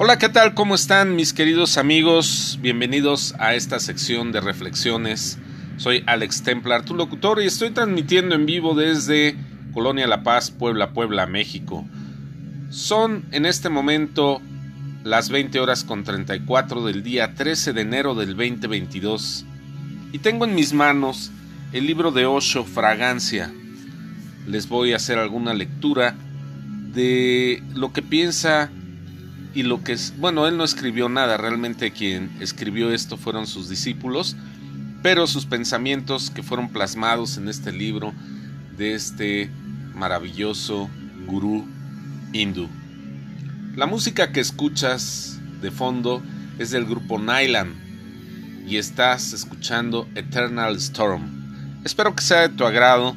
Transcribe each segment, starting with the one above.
Hola, ¿qué tal? ¿Cómo están mis queridos amigos? Bienvenidos a esta sección de reflexiones. Soy Alex Templar, tu locutor, y estoy transmitiendo en vivo desde Colonia La Paz, Puebla, Puebla, México. Son en este momento las 20 horas con 34 del día 13 de enero del 2022 y tengo en mis manos el libro de Osho Fragancia. Les voy a hacer alguna lectura de lo que piensa y lo que es, bueno, él no escribió nada, realmente quien escribió esto fueron sus discípulos, pero sus pensamientos que fueron plasmados en este libro de este maravilloso gurú hindú. La música que escuchas de fondo es del grupo Nylan y estás escuchando Eternal Storm. Espero que sea de tu agrado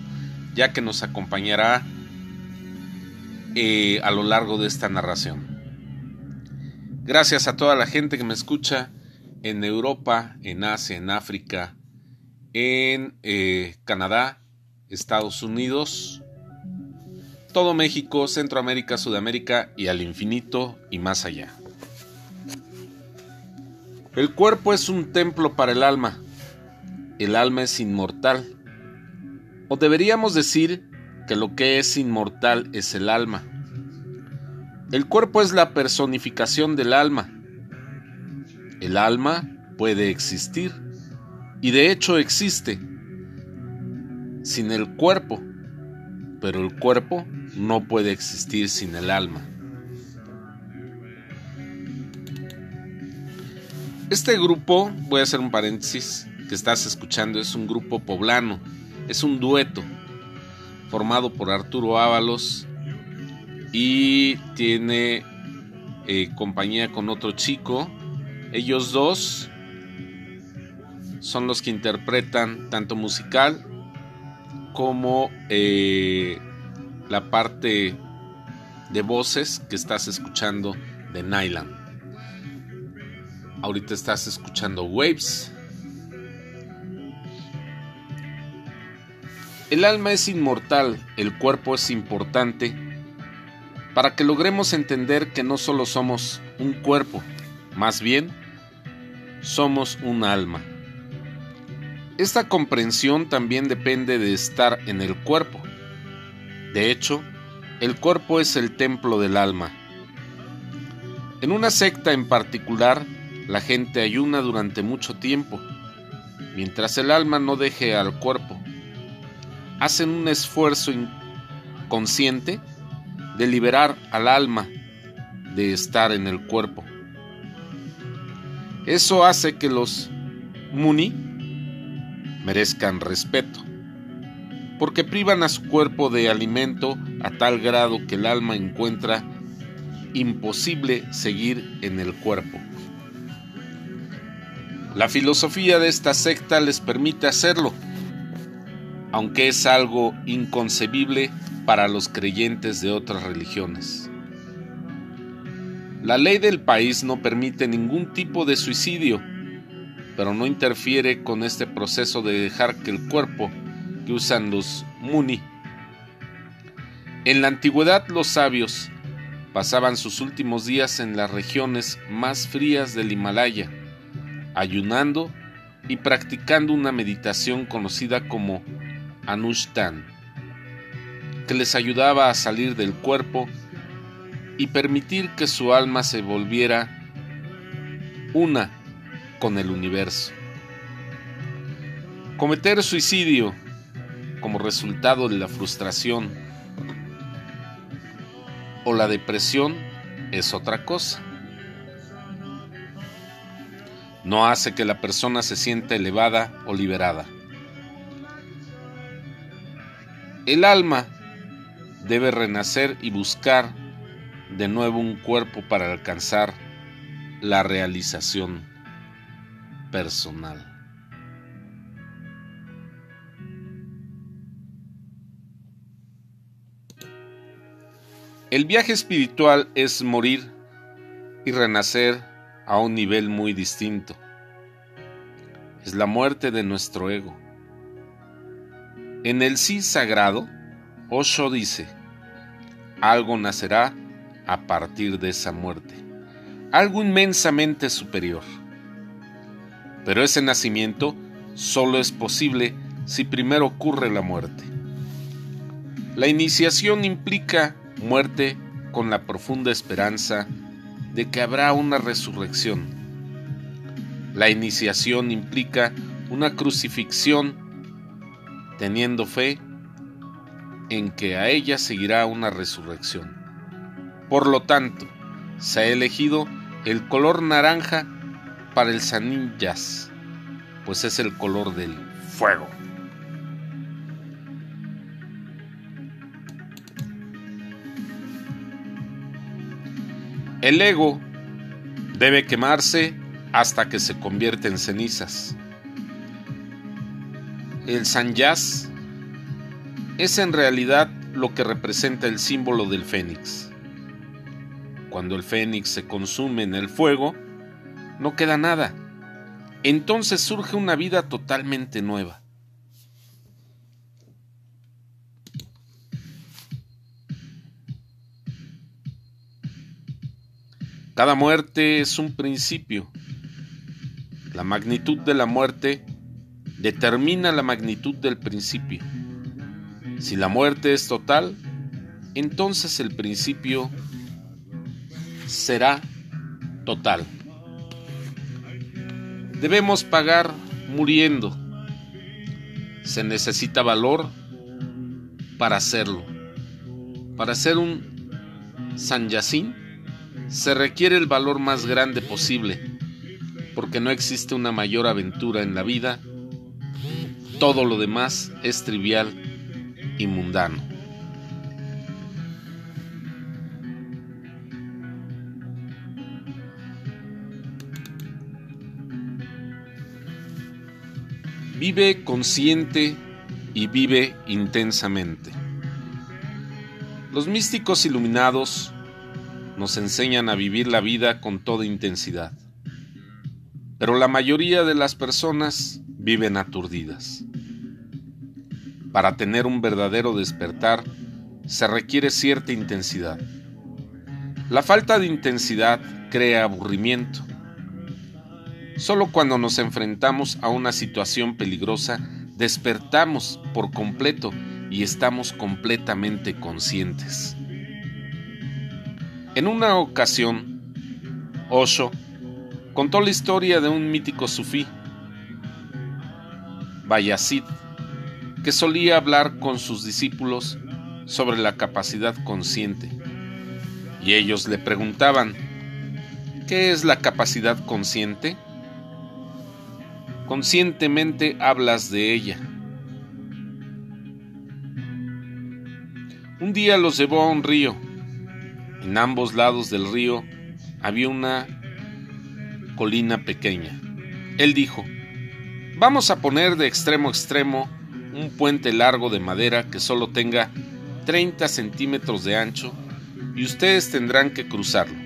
ya que nos acompañará eh, a lo largo de esta narración. Gracias a toda la gente que me escucha en Europa, en Asia, en África, en eh, Canadá, Estados Unidos, todo México, Centroamérica, Sudamérica y al infinito y más allá. El cuerpo es un templo para el alma. El alma es inmortal. O deberíamos decir que lo que es inmortal es el alma. El cuerpo es la personificación del alma. El alma puede existir y de hecho existe sin el cuerpo, pero el cuerpo no puede existir sin el alma. Este grupo, voy a hacer un paréntesis, que estás escuchando es un grupo poblano, es un dueto formado por Arturo Ábalos y tiene eh, compañía con otro chico. Ellos dos son los que interpretan tanto musical como eh, la parte de voces que estás escuchando de Nyland. Ahorita estás escuchando Waves. El alma es inmortal, el cuerpo es importante para que logremos entender que no solo somos un cuerpo, más bien somos un alma. Esta comprensión también depende de estar en el cuerpo. De hecho, el cuerpo es el templo del alma. En una secta en particular, la gente ayuna durante mucho tiempo, mientras el alma no deje al cuerpo. Hacen un esfuerzo inconsciente de liberar al alma de estar en el cuerpo. Eso hace que los muni merezcan respeto, porque privan a su cuerpo de alimento a tal grado que el alma encuentra imposible seguir en el cuerpo. La filosofía de esta secta les permite hacerlo, aunque es algo inconcebible para los creyentes de otras religiones. La ley del país no permite ningún tipo de suicidio, pero no interfiere con este proceso de dejar que el cuerpo que usan los muni. En la antigüedad los sabios pasaban sus últimos días en las regiones más frías del Himalaya, ayunando y practicando una meditación conocida como Anushtan que les ayudaba a salir del cuerpo y permitir que su alma se volviera una con el universo. Cometer suicidio como resultado de la frustración o la depresión es otra cosa. No hace que la persona se sienta elevada o liberada. El alma debe renacer y buscar de nuevo un cuerpo para alcanzar la realización personal. El viaje espiritual es morir y renacer a un nivel muy distinto. Es la muerte de nuestro ego. En el sí sagrado, Osho dice, algo nacerá a partir de esa muerte. algo inmensamente superior. Pero ese nacimiento solo es posible si primero ocurre la muerte. La iniciación implica muerte con la profunda esperanza de que habrá una resurrección. La iniciación implica una crucifixión teniendo fe en que a ella seguirá una resurrección. Por lo tanto, se ha elegido el color naranja para el sanillas, pues es el color del fuego. El ego debe quemarse hasta que se convierte en cenizas. El sanyas es en realidad lo que representa el símbolo del fénix. Cuando el fénix se consume en el fuego, no queda nada. Entonces surge una vida totalmente nueva. Cada muerte es un principio. La magnitud de la muerte determina la magnitud del principio. Si la muerte es total, entonces el principio será total. Debemos pagar muriendo. Se necesita valor para hacerlo. Para ser un Yacín se requiere el valor más grande posible, porque no existe una mayor aventura en la vida, todo lo demás es trivial mundano. Vive consciente y vive intensamente. Los místicos iluminados nos enseñan a vivir la vida con toda intensidad. Pero la mayoría de las personas viven aturdidas. Para tener un verdadero despertar se requiere cierta intensidad. La falta de intensidad crea aburrimiento. Solo cuando nos enfrentamos a una situación peligrosa despertamos por completo y estamos completamente conscientes. En una ocasión, Osho contó la historia de un mítico sufí, Bayazid, que solía hablar con sus discípulos sobre la capacidad consciente. Y ellos le preguntaban, ¿qué es la capacidad consciente? Conscientemente hablas de ella. Un día los llevó a un río en ambos lados del río había una colina pequeña. Él dijo, vamos a poner de extremo a extremo un puente largo de madera que solo tenga 30 centímetros de ancho y ustedes tendrán que cruzarlo.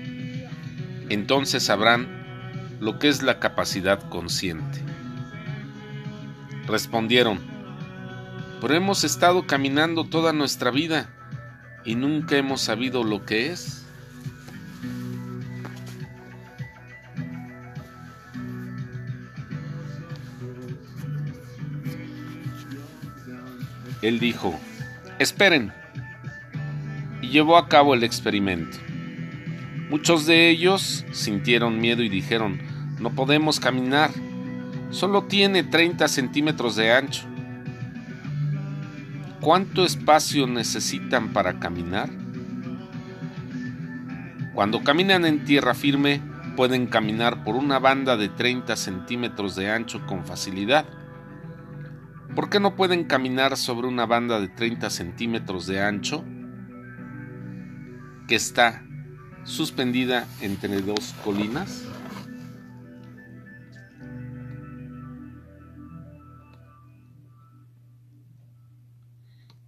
Entonces sabrán lo que es la capacidad consciente. Respondieron, pero hemos estado caminando toda nuestra vida y nunca hemos sabido lo que es? Él dijo, esperen, y llevó a cabo el experimento. Muchos de ellos sintieron miedo y dijeron, no podemos caminar, solo tiene 30 centímetros de ancho. ¿Cuánto espacio necesitan para caminar? Cuando caminan en tierra firme, pueden caminar por una banda de 30 centímetros de ancho con facilidad. ¿Por qué no pueden caminar sobre una banda de 30 centímetros de ancho que está suspendida entre dos colinas?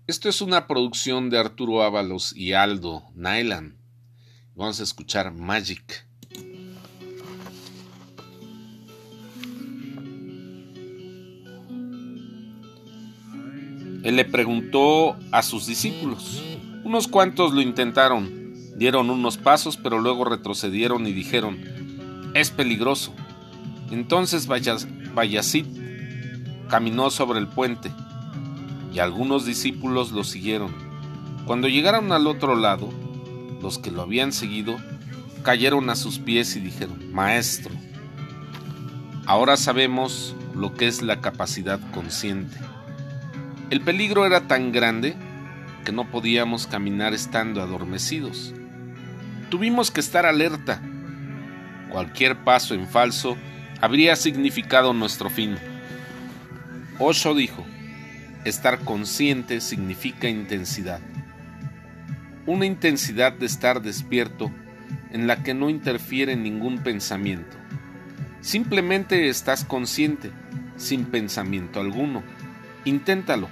Esto es una producción de Arturo Ábalos y Aldo Nylan. Vamos a escuchar Magic. Él le preguntó a sus discípulos. Unos cuantos lo intentaron, dieron unos pasos, pero luego retrocedieron y dijeron, Es peligroso. Entonces Bayazid caminó sobre el puente y algunos discípulos lo siguieron. Cuando llegaron al otro lado, los que lo habían seguido cayeron a sus pies y dijeron, Maestro, ahora sabemos lo que es la capacidad consciente. El peligro era tan grande que no podíamos caminar estando adormecidos. Tuvimos que estar alerta. Cualquier paso en falso habría significado nuestro fin. Osho dijo, estar consciente significa intensidad. Una intensidad de estar despierto en la que no interfiere ningún pensamiento. Simplemente estás consciente, sin pensamiento alguno. Inténtalo.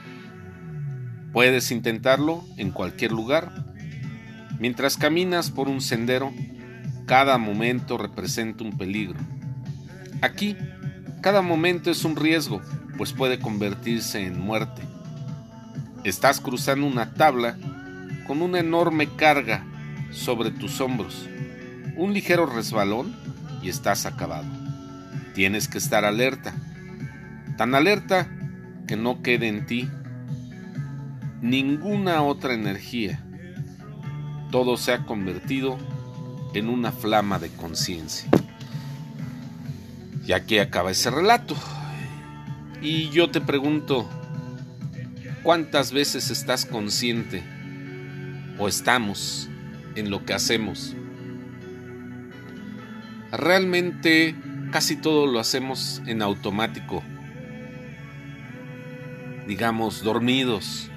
Puedes intentarlo en cualquier lugar. Mientras caminas por un sendero, cada momento representa un peligro. Aquí, cada momento es un riesgo, pues puede convertirse en muerte. Estás cruzando una tabla con una enorme carga sobre tus hombros, un ligero resbalón y estás acabado. Tienes que estar alerta, tan alerta que no quede en ti ninguna otra energía. Todo se ha convertido en una flama de conciencia. Y aquí acaba ese relato. Y yo te pregunto, ¿cuántas veces estás consciente o estamos en lo que hacemos? Realmente casi todo lo hacemos en automático, digamos, dormidos,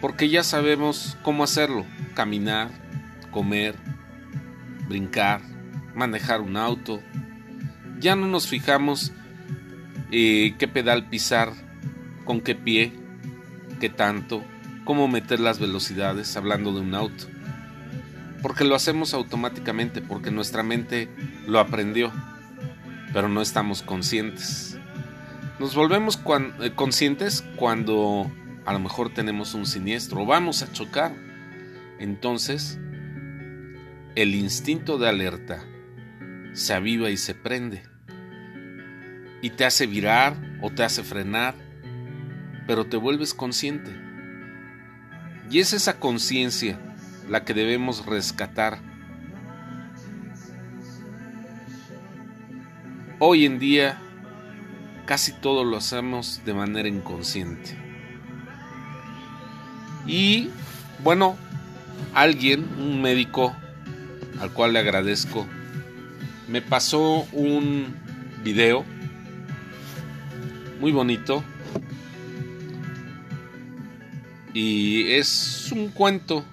porque ya sabemos cómo hacerlo, caminar, comer, brincar, manejar un auto. Ya no nos fijamos eh, qué pedal pisar, con qué pie, qué tanto, cómo meter las velocidades hablando de un auto. Porque lo hacemos automáticamente, porque nuestra mente lo aprendió, pero no estamos conscientes. Nos volvemos eh, conscientes cuando a lo mejor tenemos un siniestro vamos a chocar. Entonces, el instinto de alerta se aviva y se prende. Y te hace virar o te hace frenar, pero te vuelves consciente. Y es esa conciencia la que debemos rescatar. Hoy en día casi todo lo hacemos de manera inconsciente. Y bueno, alguien, un médico al cual le agradezco, me pasó un video muy bonito y es un cuento,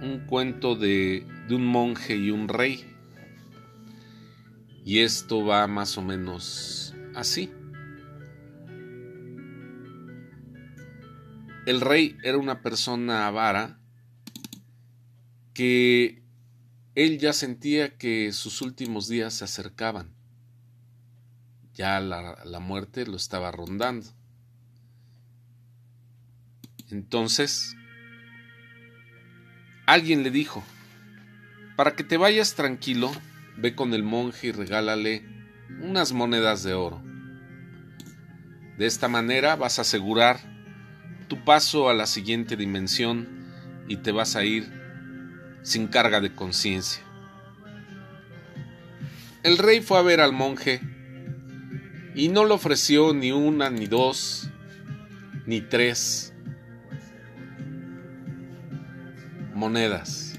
un cuento de, de un monje y un rey. Y esto va más o menos así. El rey era una persona avara que él ya sentía que sus últimos días se acercaban. Ya la, la muerte lo estaba rondando. Entonces, alguien le dijo, para que te vayas tranquilo, ve con el monje y regálale unas monedas de oro. De esta manera vas a asegurar tu paso a la siguiente dimensión y te vas a ir sin carga de conciencia. El rey fue a ver al monje y no le ofreció ni una, ni dos, ni tres monedas.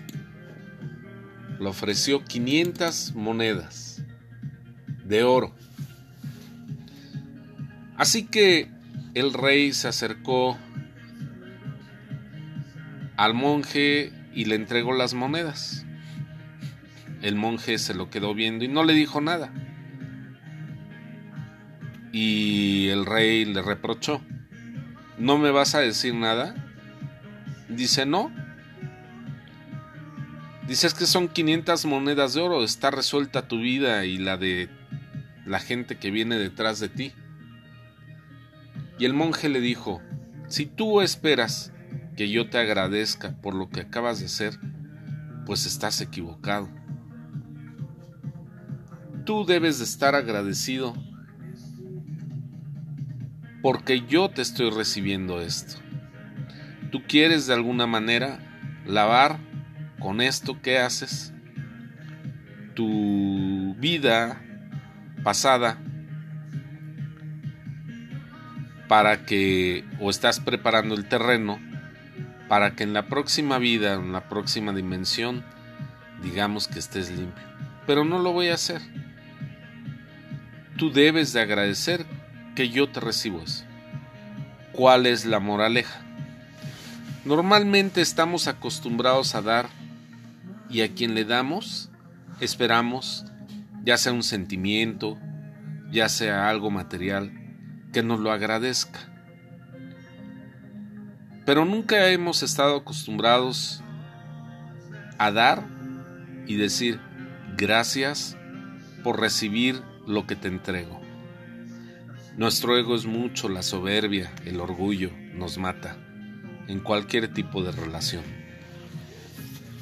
Le ofreció 500 monedas de oro. Así que el rey se acercó al monje y le entregó las monedas. El monje se lo quedó viendo y no le dijo nada. Y el rey le reprochó, ¿no me vas a decir nada? Dice, no. Dices que son 500 monedas de oro, está resuelta tu vida y la de la gente que viene detrás de ti. Y el monje le dijo, si tú esperas que yo te agradezca por lo que acabas de hacer, pues estás equivocado. tú debes de estar agradecido porque yo te estoy recibiendo esto. Tú quieres de alguna manera lavar con esto que haces tu vida pasada para que o estás preparando el terreno para que en la próxima vida, en la próxima dimensión, digamos que estés limpio. Pero no lo voy a hacer. Tú debes de agradecer que yo te recibo eso. ¿Cuál es la moraleja? Normalmente estamos acostumbrados a dar y a quien le damos esperamos, ya sea un sentimiento, ya sea algo material, que nos lo agradezca. Pero nunca hemos estado acostumbrados a dar y decir gracias por recibir lo que te entrego. Nuestro ego es mucho, la soberbia, el orgullo nos mata en cualquier tipo de relación.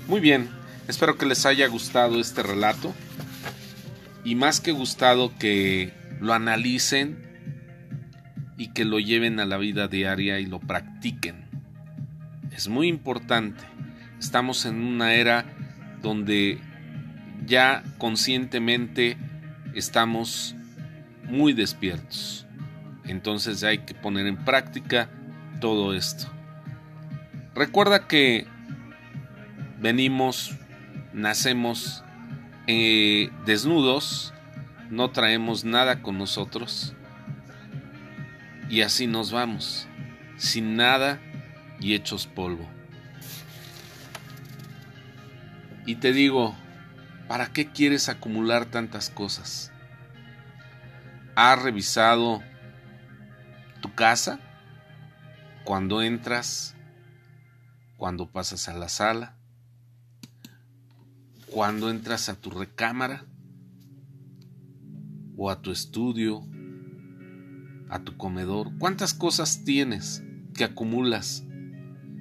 Muy bien, espero que les haya gustado este relato y más que gustado que lo analicen y que lo lleven a la vida diaria y lo practiquen. Es muy importante. Estamos en una era donde ya conscientemente estamos muy despiertos. Entonces hay que poner en práctica todo esto. Recuerda que venimos, nacemos eh, desnudos, no traemos nada con nosotros y así nos vamos, sin nada y hechos polvo. Y te digo, ¿para qué quieres acumular tantas cosas? ¿Has revisado tu casa? Cuando entras, cuando pasas a la sala, cuando entras a tu recámara o a tu estudio, a tu comedor. ¿Cuántas cosas tienes que acumulas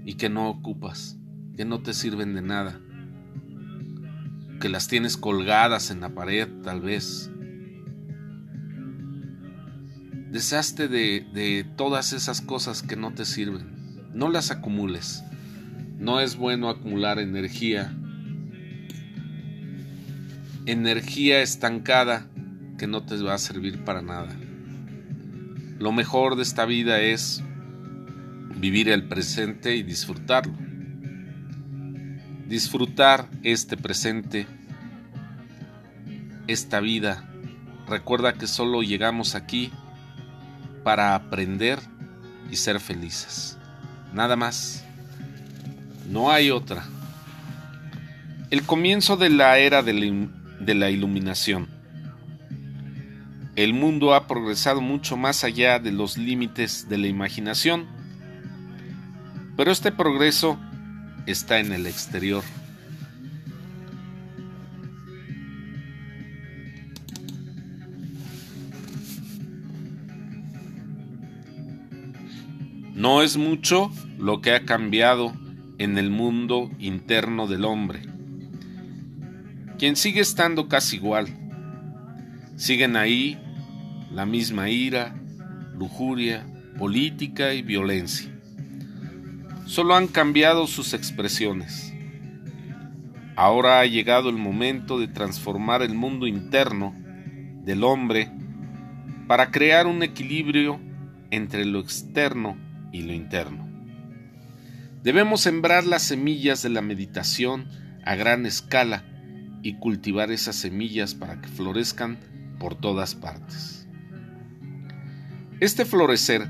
y que no ocupas, que no te sirven de nada? Que las tienes colgadas en la pared tal vez. Deshazte de, de todas esas cosas que no te sirven. No las acumules. No es bueno acumular energía. Energía estancada que no te va a servir para nada. Lo mejor de esta vida es vivir el presente y disfrutarlo. Disfrutar este presente, esta vida. Recuerda que solo llegamos aquí para aprender y ser felices. Nada más. No hay otra. El comienzo de la era de la, iluminación. El mundo ha progresado mucho más allá de los límites de la imaginación, pero este progreso está en el exterior. No es mucho lo que ha cambiado en el mundo interno del hombre, quien sigue estando casi igual. Siguen ahí la misma ira, lujuria, política y violencia. Solo han cambiado sus expresiones. Ahora ha llegado el momento de transformar el mundo interno del hombre para crear un equilibrio entre lo externo y lo interno. Debemos sembrar las semillas de la meditación a gran escala y cultivar esas semillas para que florezcan por todas partes. Este florecer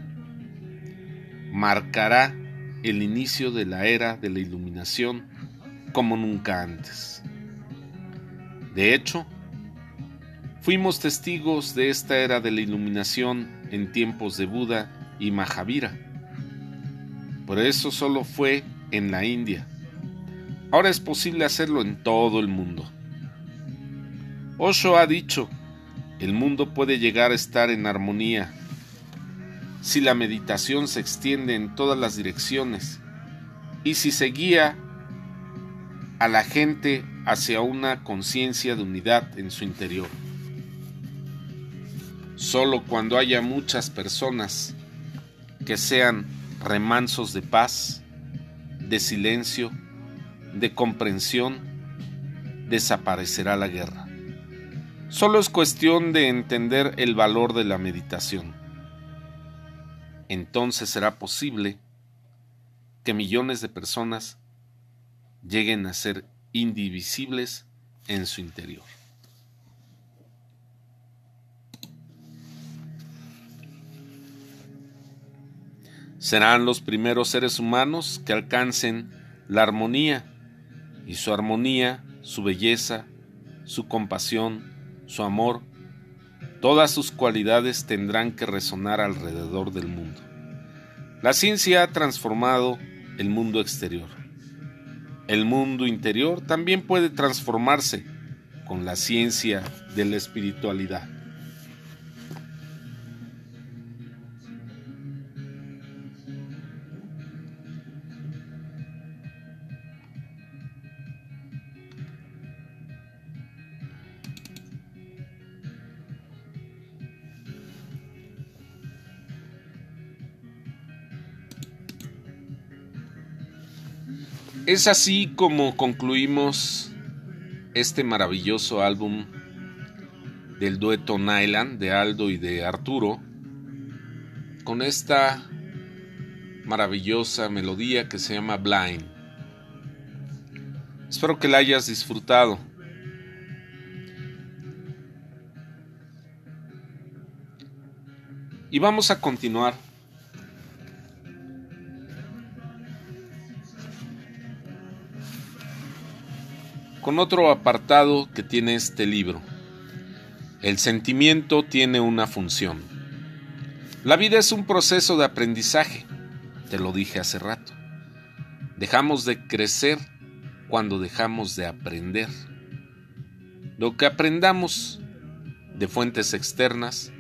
marcará el inicio de la era de la iluminación como nunca antes. De hecho, fuimos testigos de esta era de la iluminación en tiempos de Buda y Mahavira por eso solo fue en la India. Ahora es posible hacerlo en todo el mundo. Osho ha dicho, el mundo puede llegar a estar en armonía si la meditación se extiende en todas las direcciones y si se guía a la gente hacia una conciencia de unidad en su interior. Solo cuando haya muchas personas que sean remansos de paz, de silencio, de comprensión, desaparecerá la guerra. Solo es cuestión de entender el valor de la meditación. Entonces será posible que millones de personas lleguen a ser indivisibles en su interior. Serán los primeros seres humanos que alcancen la armonía y su armonía, su belleza, su compasión, su amor, todas sus cualidades tendrán que resonar alrededor del mundo. La ciencia ha transformado el mundo exterior. El mundo interior también puede transformarse con la ciencia de la espiritualidad. Es así como concluimos este maravilloso álbum del dueto Nyland de Aldo y de Arturo con esta maravillosa melodía que se llama Blind. Espero que la hayas disfrutado. Y vamos a continuar otro apartado que tiene este libro. El sentimiento tiene una función. La vida es un proceso de aprendizaje, te lo dije hace rato. Dejamos de crecer cuando dejamos de aprender. Lo que aprendamos de fuentes externas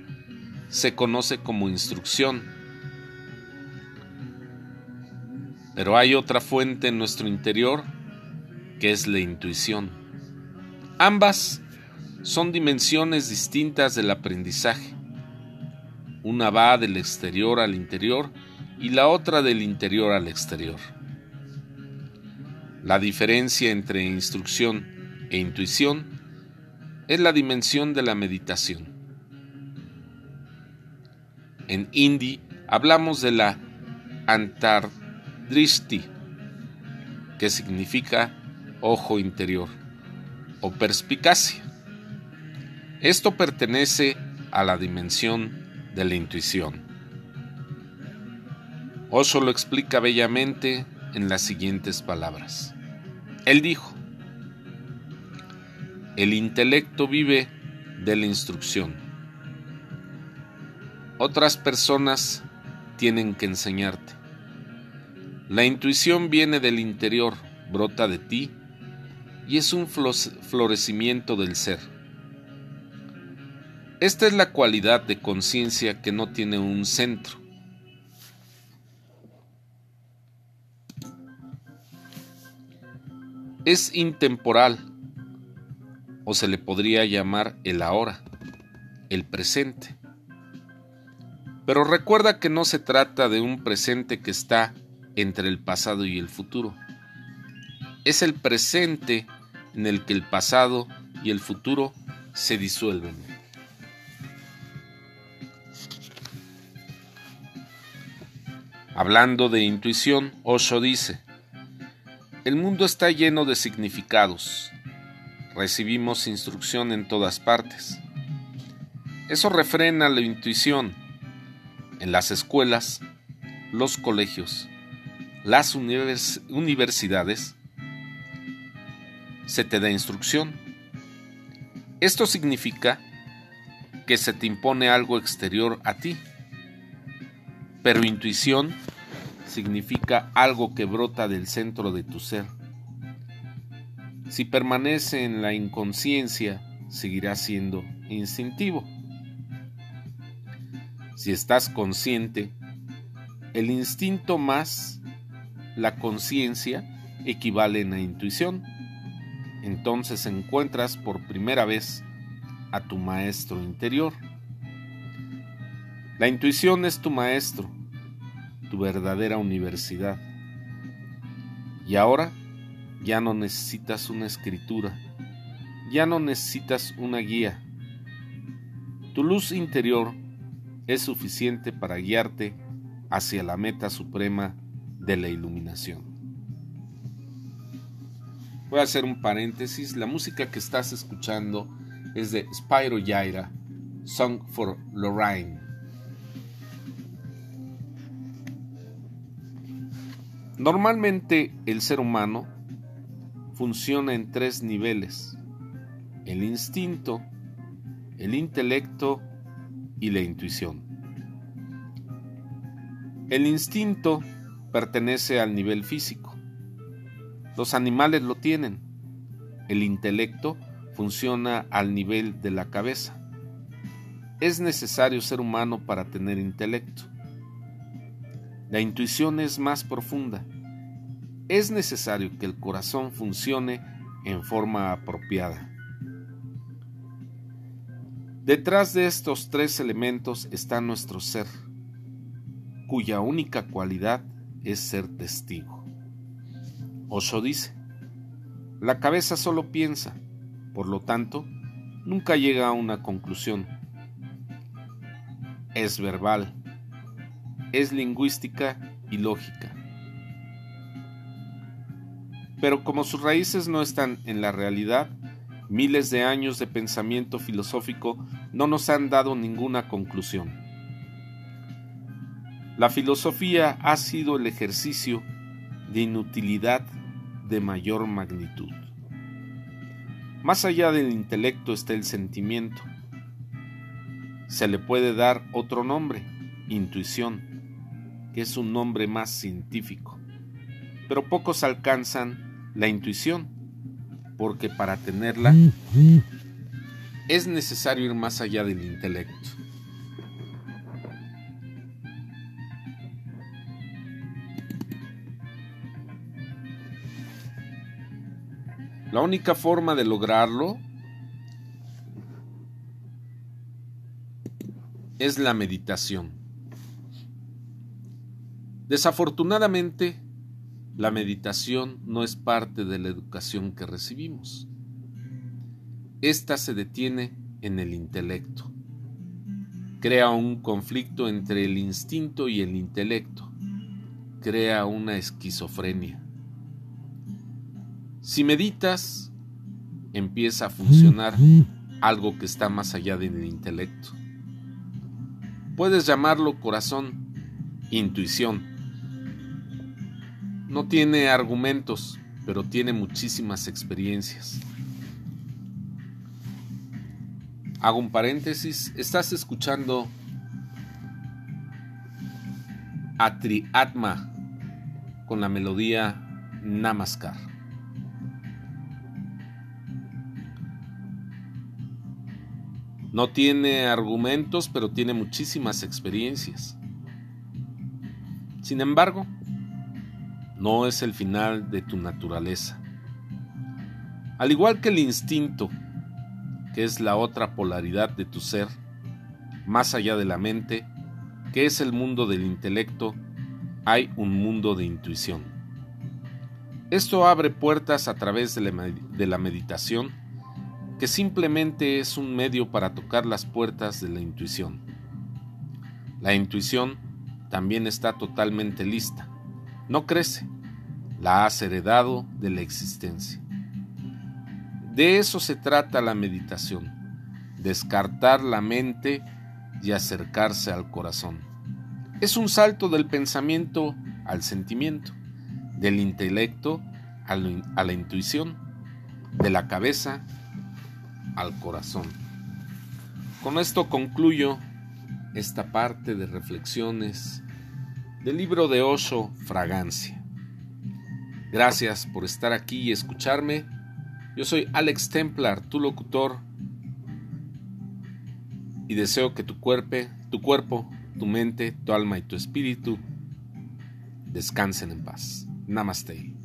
se conoce como instrucción. Pero hay otra fuente en nuestro interior que es la intuición. Ambas son dimensiones distintas del aprendizaje. Una va del exterior al interior y la otra del interior al exterior. La diferencia entre instrucción e intuición es la dimensión de la meditación. En hindi hablamos de la antardrishti, que significa ojo interior o perspicacia. Esto pertenece a la dimensión de la intuición. Osho lo explica bellamente en las siguientes palabras. Él dijo, el intelecto vive de la instrucción. Otras personas tienen que enseñarte. La intuición viene del interior, brota de ti y es un florecimiento del ser. Esta es la cualidad de conciencia que no tiene un centro. Es intemporal, o se le podría llamar el ahora, el presente. Pero recuerda que no se trata de un presente que está entre el pasado y el futuro. Es el presente en el que el pasado y el futuro se disuelven. Hablando de intuición, Osho dice, el mundo está lleno de significados. Recibimos instrucción en todas partes. Eso refrena la intuición en las escuelas, los colegios, las universidades se te da instrucción. Esto significa que se te impone algo exterior a ti. Pero intuición significa algo que brota del centro de tu ser. Si permanece en la inconsciencia, seguirá siendo instintivo. Si estás consciente, el instinto más la conciencia equivalen a intuición entonces encuentras por primera vez a tu maestro interior. La intuición es tu maestro, tu verdadera universidad. Y ahora ya no necesitas una escritura, ya no necesitas una guía. Tu luz interior es suficiente para guiarte hacia la meta suprema de la iluminación. Voy a hacer un paréntesis. La música que estás escuchando es de Spyro Yaira, Song for Lorraine. Normalmente el ser humano funciona en tres niveles. El instinto, el intelecto y la intuición. El instinto pertenece al nivel físico. Los animales lo tienen. El intelecto funciona al nivel de la cabeza. Es necesario ser humano para tener intelecto. La intuición es más profunda. Es necesario que el corazón funcione en forma apropiada. Detrás de estos tres elementos está nuestro ser, cuya única cualidad es ser testigo. Osho dice, la cabeza solo piensa, por lo tanto, nunca llega a una conclusión. Es verbal, es lingüística y lógica. Pero como sus raíces no están en la realidad, miles de años de pensamiento filosófico no nos han dado ninguna conclusión. La filosofía ha sido el ejercicio de inutilidad de mayor magnitud. Más allá del intelecto está el sentimiento. Se le puede dar otro nombre, intuición que es un nombre más científico. Pero pocos alcanzan la intuición, porque para tenerla es necesario ir más allá del intelecto. La única forma de lograrlo es la meditación. Desafortunadamente, la meditación no es parte de la educación que recibimos. Esta se detiene en el intelecto. Crea un conflicto entre el instinto y el intelecto. Crea una esquizofrenia. Si meditas, empieza a funcionar algo que está más allá del intelecto. Puedes llamarlo corazón, intuición, no tiene argumentos, pero tiene muchísimas experiencias. Hago un paréntesis, estás escuchando a Triatma con la melodía Namaskar. No tiene argumentos, pero tiene muchísimas experiencias. Sin embargo, no es el final de tu naturaleza. Al igual que el instinto, que es la otra polaridad de tu ser, más allá de la mente, que es el mundo del intelecto, hay un mundo de intuición. Esto abre puertas a través de la, meditación, que simplemente es un medio para tocar las puertas de la intuición. La intuición también está totalmente lista no crece, la has heredado de la existencia. De eso se trata la meditación, descartar la mente y acercarse al corazón. Es un salto del pensamiento al sentimiento, del intelecto a la intuición, de la cabeza al corazón. Con esto concluyo esta parte de reflexiones del libro de Osho, Fragancia. Gracias por estar aquí y escucharme. Yo soy Alex Templar, tu locutor, y deseo que tu cuerpo, tu cuerpo, tu mente, tu alma y tu espíritu descansen en paz. Namaste.